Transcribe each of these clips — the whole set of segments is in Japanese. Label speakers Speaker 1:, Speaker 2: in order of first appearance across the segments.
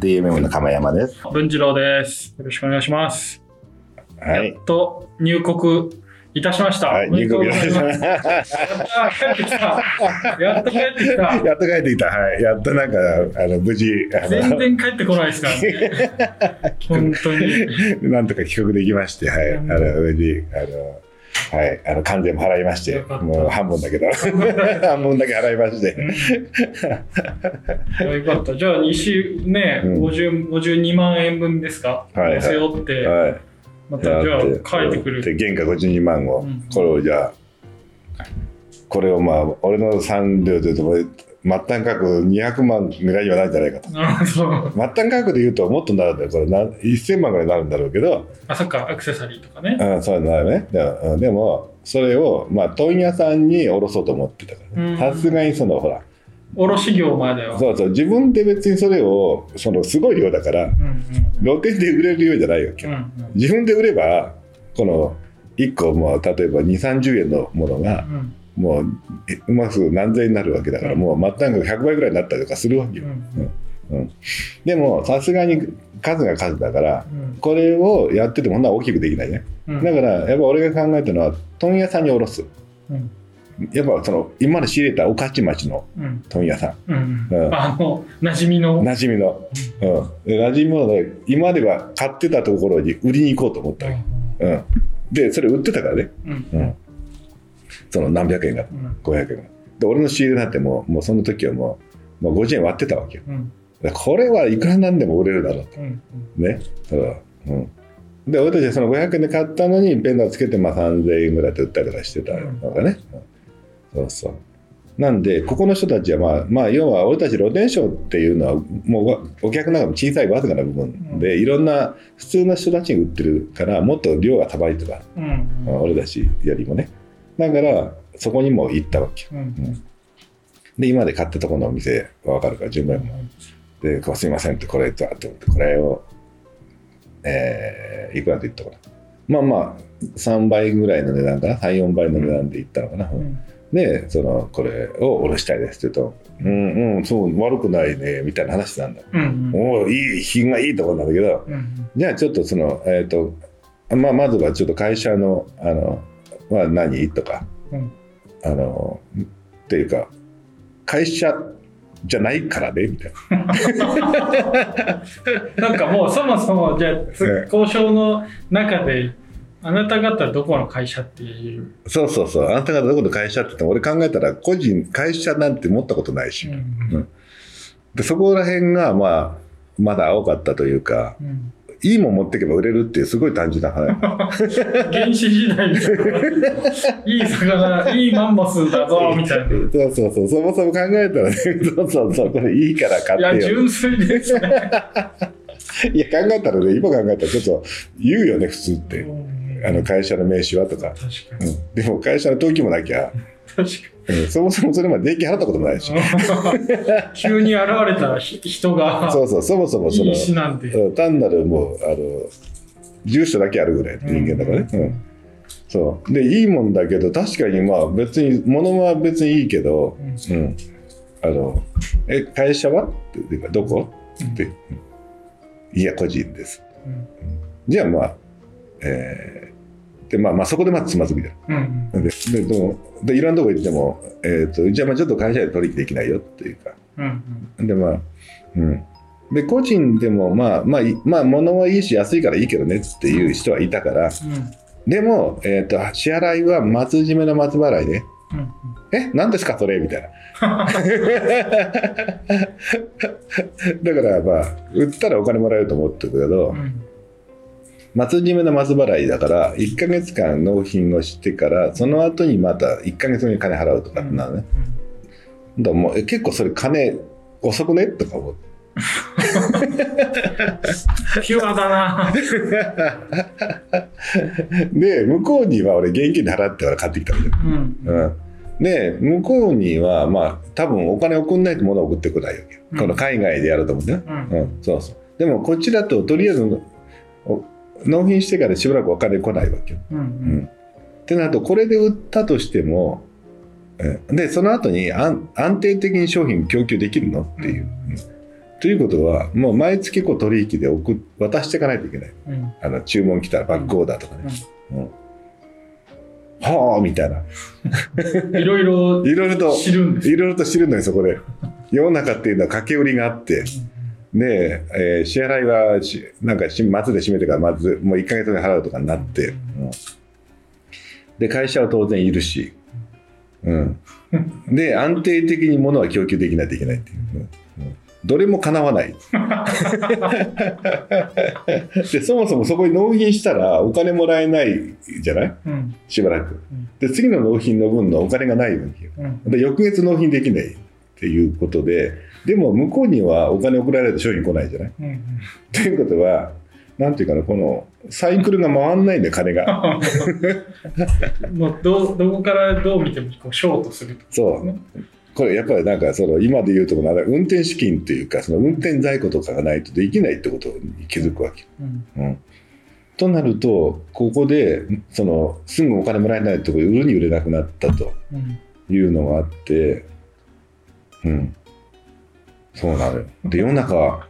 Speaker 1: DMM の釜山です。
Speaker 2: 文次郎です。よろしくお願いします。
Speaker 1: はい
Speaker 2: や。っと入国いたしました。
Speaker 1: はい、
Speaker 2: おめでとうございます。
Speaker 1: や
Speaker 2: やったー帰ってきた。やっと帰ってきた。
Speaker 1: っと帰ってきた。はい。やっとなんか、あの、無事、あ
Speaker 2: 全然帰ってこないですからね。本当に。
Speaker 1: の、なんとか帰国できまして、はい。あ
Speaker 2: うん
Speaker 1: の、無事、あの、はい、あの、関税も払いましてもう半分だけど、半分だけ払いまして、
Speaker 2: うん。よかった。じゃあ、2週ね、
Speaker 1: うん。
Speaker 2: 50 52万円分ですか、
Speaker 1: はいはい。
Speaker 2: 背負って、
Speaker 1: はい。
Speaker 2: またじゃあ帰ってくる。
Speaker 1: で原価52万を、
Speaker 2: うん。
Speaker 1: これをじゃあこれをまあ俺の産業でいうと末端価格200万ぐらいにはなるんじゃないかと。末端価格でいうともっとなるんだよ。これな1000万ぐらいになるんだろうけど、
Speaker 2: あ、そっか、アクセサリーとかね。
Speaker 1: うん、そういうのあるね。ででもそれをまあ問屋さんに卸そうと思ってたからさすがにそのほら。
Speaker 2: 卸業までは。
Speaker 1: そうそう。自分で別にそれをそのすごい量だから
Speaker 2: うん
Speaker 1: 露店で売れる量じゃないわけ
Speaker 2: うん。う
Speaker 1: よ
Speaker 2: んうん。
Speaker 1: 自分で売ればこの1個もう例えば2 3 0円のものが
Speaker 2: うん
Speaker 1: もうえうます何千円になるわけだから、
Speaker 2: うん。
Speaker 1: もう末端価格100倍ぐらいになったりとかするわけよ、
Speaker 2: うん
Speaker 1: でもさすがに数が数だから
Speaker 2: うん。
Speaker 1: これをやっててもそんな大きくできないね。
Speaker 2: うん。
Speaker 1: だからやっぱ俺が考えたのは問屋さんに卸す。
Speaker 2: うん。
Speaker 1: やっぱその今まで仕入れた御徒町の
Speaker 2: うん。
Speaker 1: 問屋さ
Speaker 2: うん。
Speaker 1: うん。
Speaker 2: あの馴染みの。
Speaker 1: ん馴染みの、うん、で馴染みので今までは買ってたところに売りに行こうと思ったわけ、うん、でそれ売ってたからね、
Speaker 2: うん。
Speaker 1: うん、その何百円が
Speaker 2: うん。
Speaker 1: 500円で俺の仕入れなんてもうもうその時はもう、もう50円割ってたわけよ。これはいくらなんでも売れるだろうと。
Speaker 2: うん
Speaker 1: ねだからう。ん。で俺たちはその500円で買ったのにペンダントつけてまあ3000円ぐらいで売ったりとかしてたのがね、うん。そうそう。なんでここの人たちはまあまあ要は俺たち露天商っていうのはもうお客の中の小さいわずかな部分。で、いろんな普通の人たちに売ってるからもっと量がたばいてた、
Speaker 2: うん。うん。
Speaker 1: 俺たちよりもねだからそこにも行ったわけよ。
Speaker 2: うん。
Speaker 1: で今まで買ったところのお店は分かるか？ら順番もでこうすいませんってこれとって思ってこれをえーいくらで言ったかな？まあまあ3倍ぐらいの値段かな？34倍の値段で言ったのかな、
Speaker 2: うん。
Speaker 1: でそのこれをおろしたいですって言うと「うんうんそう悪くないね」みたいな話なんだ、
Speaker 2: うん
Speaker 1: おおいい品がいいところなんだけど
Speaker 2: うん
Speaker 1: じゃあちょっとそのえっ、とまあまずはちょっと会社のあのは何？とか、
Speaker 2: うん。
Speaker 1: あのっていうか会社じゃないからねみたいな。
Speaker 2: なんかもうそもそもじゃあ交渉の中であなた方どこの会社っていう、
Speaker 1: そうそうそう。あなたがどこの会社って言っても俺考えたら個人会社なんて持ったことないし、
Speaker 2: うん。
Speaker 1: でそこら辺がまあまだ青かったというか
Speaker 2: うん
Speaker 1: いいもん持っていけば売れるっていうすごい単純な話。
Speaker 2: 原始時代みたいないい魚いいマンモスだぞみたいな。
Speaker 1: そうそうそう。そもそも考えたらねそうそうそうこれいいから買
Speaker 2: いや
Speaker 1: ってよ。
Speaker 2: 純粋ですね、
Speaker 1: いや考えたらね今考えたらちょっと言うよね普通って。
Speaker 2: うん。
Speaker 1: あの会社の名刺はとか、
Speaker 2: 確か
Speaker 1: う
Speaker 2: に
Speaker 1: ん、でも会社の登記もなきゃ、
Speaker 2: 確か
Speaker 1: うん。そもそもそれまで税金払ったこともないし。
Speaker 2: に 急に現れたひ人が
Speaker 1: そうそうそもそもその単なるもうあの住所だけあるぐらいの人間だからね、うん。そう。でいいもんだけど確かにまあ別に物は別にいいけど、
Speaker 2: うん。
Speaker 1: うん、あのえ会社はっていうかどこ？って、うん。いや個人です。
Speaker 2: うん。
Speaker 1: じゃあまあえーでまあまあそこでまずつまずきだ。
Speaker 2: うん
Speaker 1: でででもでいろんなとこ行っても、えー、とじゃあまあちょっと会社で取引できないよっていうか。
Speaker 2: うん
Speaker 1: でまあうん。で個人でもまあまあいまあ物はいいし安いからいいけどねっていう人はいたから。
Speaker 2: うん。
Speaker 1: でも、えー、と支払いは末締めの末払いで。
Speaker 2: うん。
Speaker 1: え何ですかそれ？みたいな。だからまあ売ったらお金もらえると思ってるけど、
Speaker 2: うん
Speaker 1: 末締めの末払いだから1ヶ月間納品をしてからその後にまた1ヶ月後に金払うとかなのね、だからもうえ結構それ金遅くね？とか思って
Speaker 2: ピュアだな。
Speaker 1: で向こうには俺現金で払ってから買ってきたわけ。
Speaker 2: うん。
Speaker 1: うん、で向こうにはまあ多分お金送んないと物を送ってこないわけよ、
Speaker 2: うん。
Speaker 1: この海外でやると思ってね、
Speaker 2: うん。
Speaker 1: うん、そうそう。でもこっちだととりあえずお納品してからしばらくお金来ないわけよ、
Speaker 2: うん
Speaker 1: うん、ってなるとこれで売ったとしてもえでその後に安安定的に商品供給できるのっていう、うんということはもう毎月こう取引で送っ渡していかないといけない。
Speaker 2: うん。
Speaker 1: あの注文来たらバックオーダーとかね、うん。はあみたいな。い
Speaker 2: ろいろ
Speaker 1: いろいろと
Speaker 2: 知るんです
Speaker 1: いろいろと知るのよそこで。世の中っていうのは掛け売りがあってで、えー支払いはしなんかし末で締めてからまずもう1か月で払うとかになって、うん。で会社は当然いるし、うん、で安定的に物は供給できないといけないっていう、うん。うん。どれもかなわない。でそもそもそこに納品したらお金もらえないじゃない？
Speaker 2: うん。
Speaker 1: しばらく。で次の納品の分のお金がないわけよ。
Speaker 2: うん。
Speaker 1: で翌月納品できないっていうことででも向こうにはお金送られると商品来ないじゃない？
Speaker 2: うんうん。
Speaker 1: ということはなんていうかなこのサイクルが回んないんだよ金が。
Speaker 2: もうどうどこからどう見てもこうショートすると
Speaker 1: そう。これやっぱりなんかその今で言うとこの運転資金っていうかその運転在庫とかがないとできないってことに気づくわけ、
Speaker 2: うん。
Speaker 1: うん、となるとここでそのすぐお金もらえないところ売るに売れなくなったと
Speaker 2: うん。
Speaker 1: いうのがあって、うん、そうなのよ。で、世の中は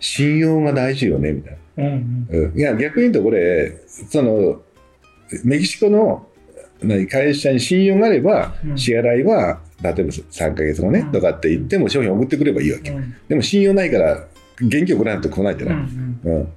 Speaker 1: 信用が大事よね、みたい
Speaker 2: うんうん
Speaker 1: な。うんいや、逆に言うと、これ、その、メキシコの何会社に信用があれば、
Speaker 2: うん
Speaker 1: 支払いは、例えば3ヶ月後ね、
Speaker 2: うん
Speaker 1: とかって言っても商品送ってくればいいわけ。
Speaker 2: うん
Speaker 1: でも信用ないから、現金送らないと来ないじゃ
Speaker 2: う
Speaker 1: ない。
Speaker 2: ん
Speaker 1: う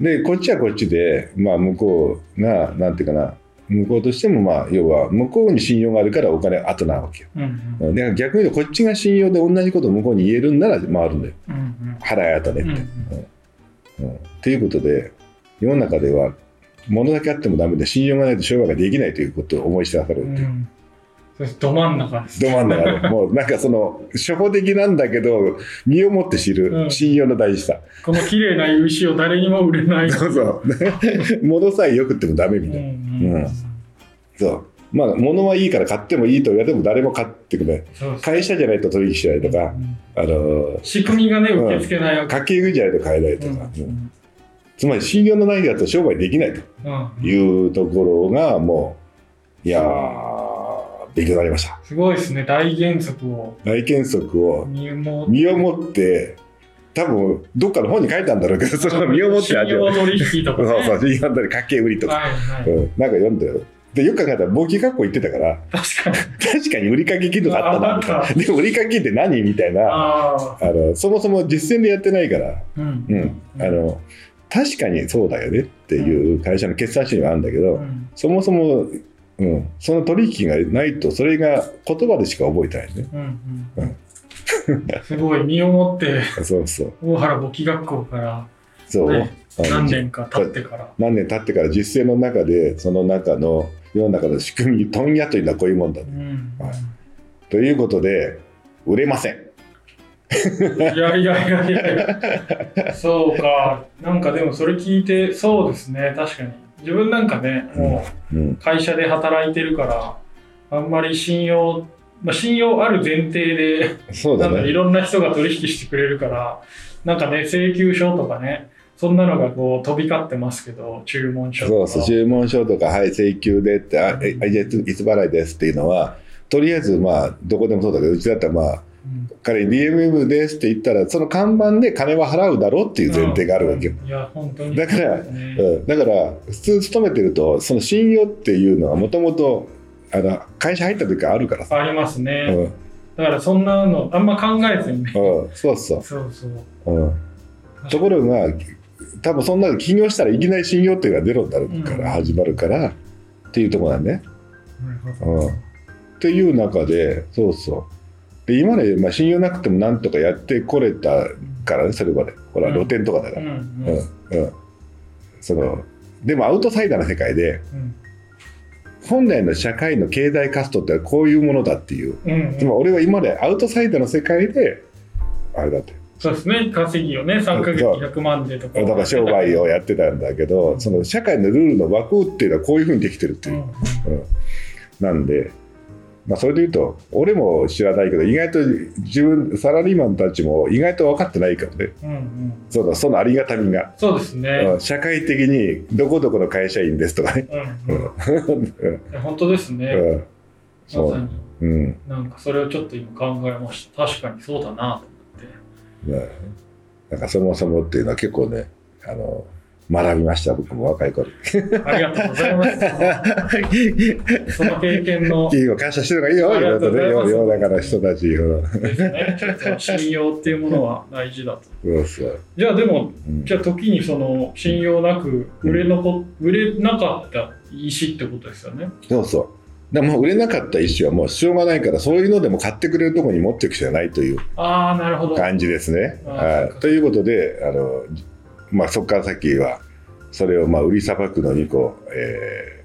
Speaker 1: ん、でこっちはこっちで、まあ、向こうがなんていうかな向こうとしてもまあ要は向こうに信用があるからお金後なわけよ。
Speaker 2: うん
Speaker 1: うん。だから逆に言うとこっちが信用で同じことを向こうに言えるんなら回るんだよ。
Speaker 2: うんうん。
Speaker 1: 払い後ねって、
Speaker 2: うん
Speaker 1: うん。うん。っていうことで世の中では物だけあってもダメで信用がないと商売ができないということを思い知らされるっていう。
Speaker 2: うん。ど真ん中です。
Speaker 1: ど真ん中で もうなんかその初歩的なんだけど身をもって知
Speaker 2: うん。
Speaker 1: る信用の大事さ、
Speaker 2: この綺麗な融資を誰にも売れない。
Speaker 1: そうそう。物さえよくってもダメみ
Speaker 2: う
Speaker 1: たいな、
Speaker 2: んうん。
Speaker 1: そう。まあ物はいいから買ってもいいと言われても誰も買ってくれない会社じゃないと取引しないとか
Speaker 2: う、ん。
Speaker 1: あの
Speaker 2: 仕組みがね受け付けないわけ。
Speaker 1: 家計売じゃないと買えないと
Speaker 2: うん。
Speaker 1: か、うん。つまり信用のないやつは商売できないと。
Speaker 2: うん。
Speaker 1: いうところがもういやー勉強になりました。
Speaker 2: すごいですね。大原則を。
Speaker 1: 大原則を
Speaker 2: 身
Speaker 1: をもって多分どっかの本に書いたんだろうけどその身をもって
Speaker 2: 信
Speaker 1: 味わう
Speaker 2: 用取引とかね。
Speaker 1: そうそう信用取り家計売りとか、
Speaker 2: はい。はい
Speaker 1: うん、なんか読んだよでよく考えたら簿記学校行ってたから。
Speaker 2: 確かに。
Speaker 1: 確かに売りかけ金とかあったな。みたいなでも売りかけ金って何みたいな。
Speaker 2: あ
Speaker 1: のそもそも実践でやってないから。
Speaker 2: うん。
Speaker 1: うん、あの確かにそうだよねっていう会社の決算書にはあるんだけど、
Speaker 2: うん。
Speaker 1: そもそも、うん、その取引がないとそれが言葉でしか覚えてないね。
Speaker 2: うん
Speaker 1: う
Speaker 2: うんん すごい身をもって
Speaker 1: そうそう。
Speaker 2: 大原簿記学校から
Speaker 1: そう、
Speaker 2: 何年か経ってから。
Speaker 1: 何年経ってから実践の中でその中の世の中の仕組み問屋というのはこういうもんだ
Speaker 2: うん
Speaker 1: はい。ということで売れません。
Speaker 2: いやいやいやいや。そうか。なんかでもそれ聞いてそうですね。確かに。自分なんかねも
Speaker 1: うん。
Speaker 2: う会社で働いてるからあんまり信用まあ、信用ある前提で
Speaker 1: そうだ
Speaker 2: なんかい
Speaker 1: ね
Speaker 2: ろんな人が取引してくれるからなんかね請求書とかねそんなのがこう飛び交ってますけど注文書とか。
Speaker 1: そうそう注文書とかはい請求でってあえいついつ払いですっていうのはとりあえずまあどこでもそうだけどうちだったらまあ
Speaker 2: うん。
Speaker 1: 彼に DMM ですって言ったらその看板で金は払うだろうっていう前提があるわけよ、
Speaker 2: いや本当に。
Speaker 1: だから
Speaker 2: う
Speaker 1: ん、だから普通勤めてるとその信用っていうのはもともと会社入った時あるからさ、
Speaker 2: あります
Speaker 1: うん。
Speaker 2: ね、だからそんなのあんま考えずにね。
Speaker 1: うん、そうそ
Speaker 2: そうそう。
Speaker 1: う、うん、ところが多分そんなの起業したらいきなり信用っていうのがゼロになるか
Speaker 2: うん。
Speaker 1: ら始まるから、っていうところなんね、うん、っていう中でそうそう。で今まで、まあ、信用なくてもなんとかやってこれたからねそれまで。ほら
Speaker 2: うん。
Speaker 1: 露店とかだから、
Speaker 2: うんうん。
Speaker 1: うん。うん、そのでもアウトサイダーの世界で
Speaker 2: うん
Speaker 1: 本来の社会の経済活動ってこういうものだっていう。
Speaker 2: うん
Speaker 1: つまり俺は今までアウトサイダーの世界であれだって。
Speaker 2: そうですね。稼ぎをね3ヶ月
Speaker 1: そう。
Speaker 2: 100万でとか。
Speaker 1: だから商売をやってたんだけどその社会のルールの枠っていうのはこういうふうにできてるって
Speaker 2: う。ん
Speaker 1: いう、うん。なんで、まあ、それで言うと俺も知らないけど意外と自分サラリーマンたちも意外と分かってないからね。
Speaker 2: うんうん。
Speaker 1: そのそのありがたみが、
Speaker 2: そうですね。
Speaker 1: うん社会的にどこどこの会社員ですとかね、
Speaker 2: うん
Speaker 1: うん。
Speaker 2: 本当ですね。
Speaker 1: うん、
Speaker 2: ま
Speaker 1: そ
Speaker 2: さに。
Speaker 1: う、うん、
Speaker 2: なんかそれをちょっと今考えました。確かにそうだなと思って。
Speaker 1: うんなんかそもそもっていうのは結構ねあの学びました僕も若い頃。
Speaker 2: ありがとうございます。その経験の。
Speaker 1: いいよ感謝してるのがいいよ。いろいろね世の中の人たち
Speaker 2: ね、信用っていうものは大事だと。
Speaker 1: そうそう、
Speaker 2: じゃあでも、
Speaker 1: うん。
Speaker 2: じゃあ時にその信用なく売れ残、売れなかった石ってことですよね。
Speaker 1: そうそう。でもう売れなかった石はもうしょうがないからそういうのでも買ってくれるところに持っていくしかないという
Speaker 2: ああ、なるほど。
Speaker 1: 感じですね。
Speaker 2: あーそうか。
Speaker 1: はい。ということであの、まあ、そこから先はそれをまあ売りさばくのにこう、えー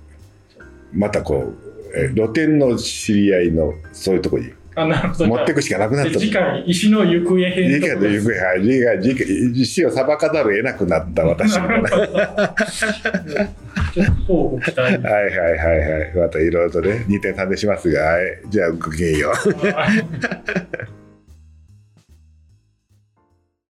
Speaker 1: またこう、えー露店の知り合いのそういうところに。持っていくしかなくなった
Speaker 2: で次回、石の行方編
Speaker 1: 次回という
Speaker 2: 回。
Speaker 1: はい次回次回石をさばかざるを得なくなった私もね。はいはいはいはいまたいろいろとね2点3点しますが、はい、じゃあごきげんよう。
Speaker 2: は い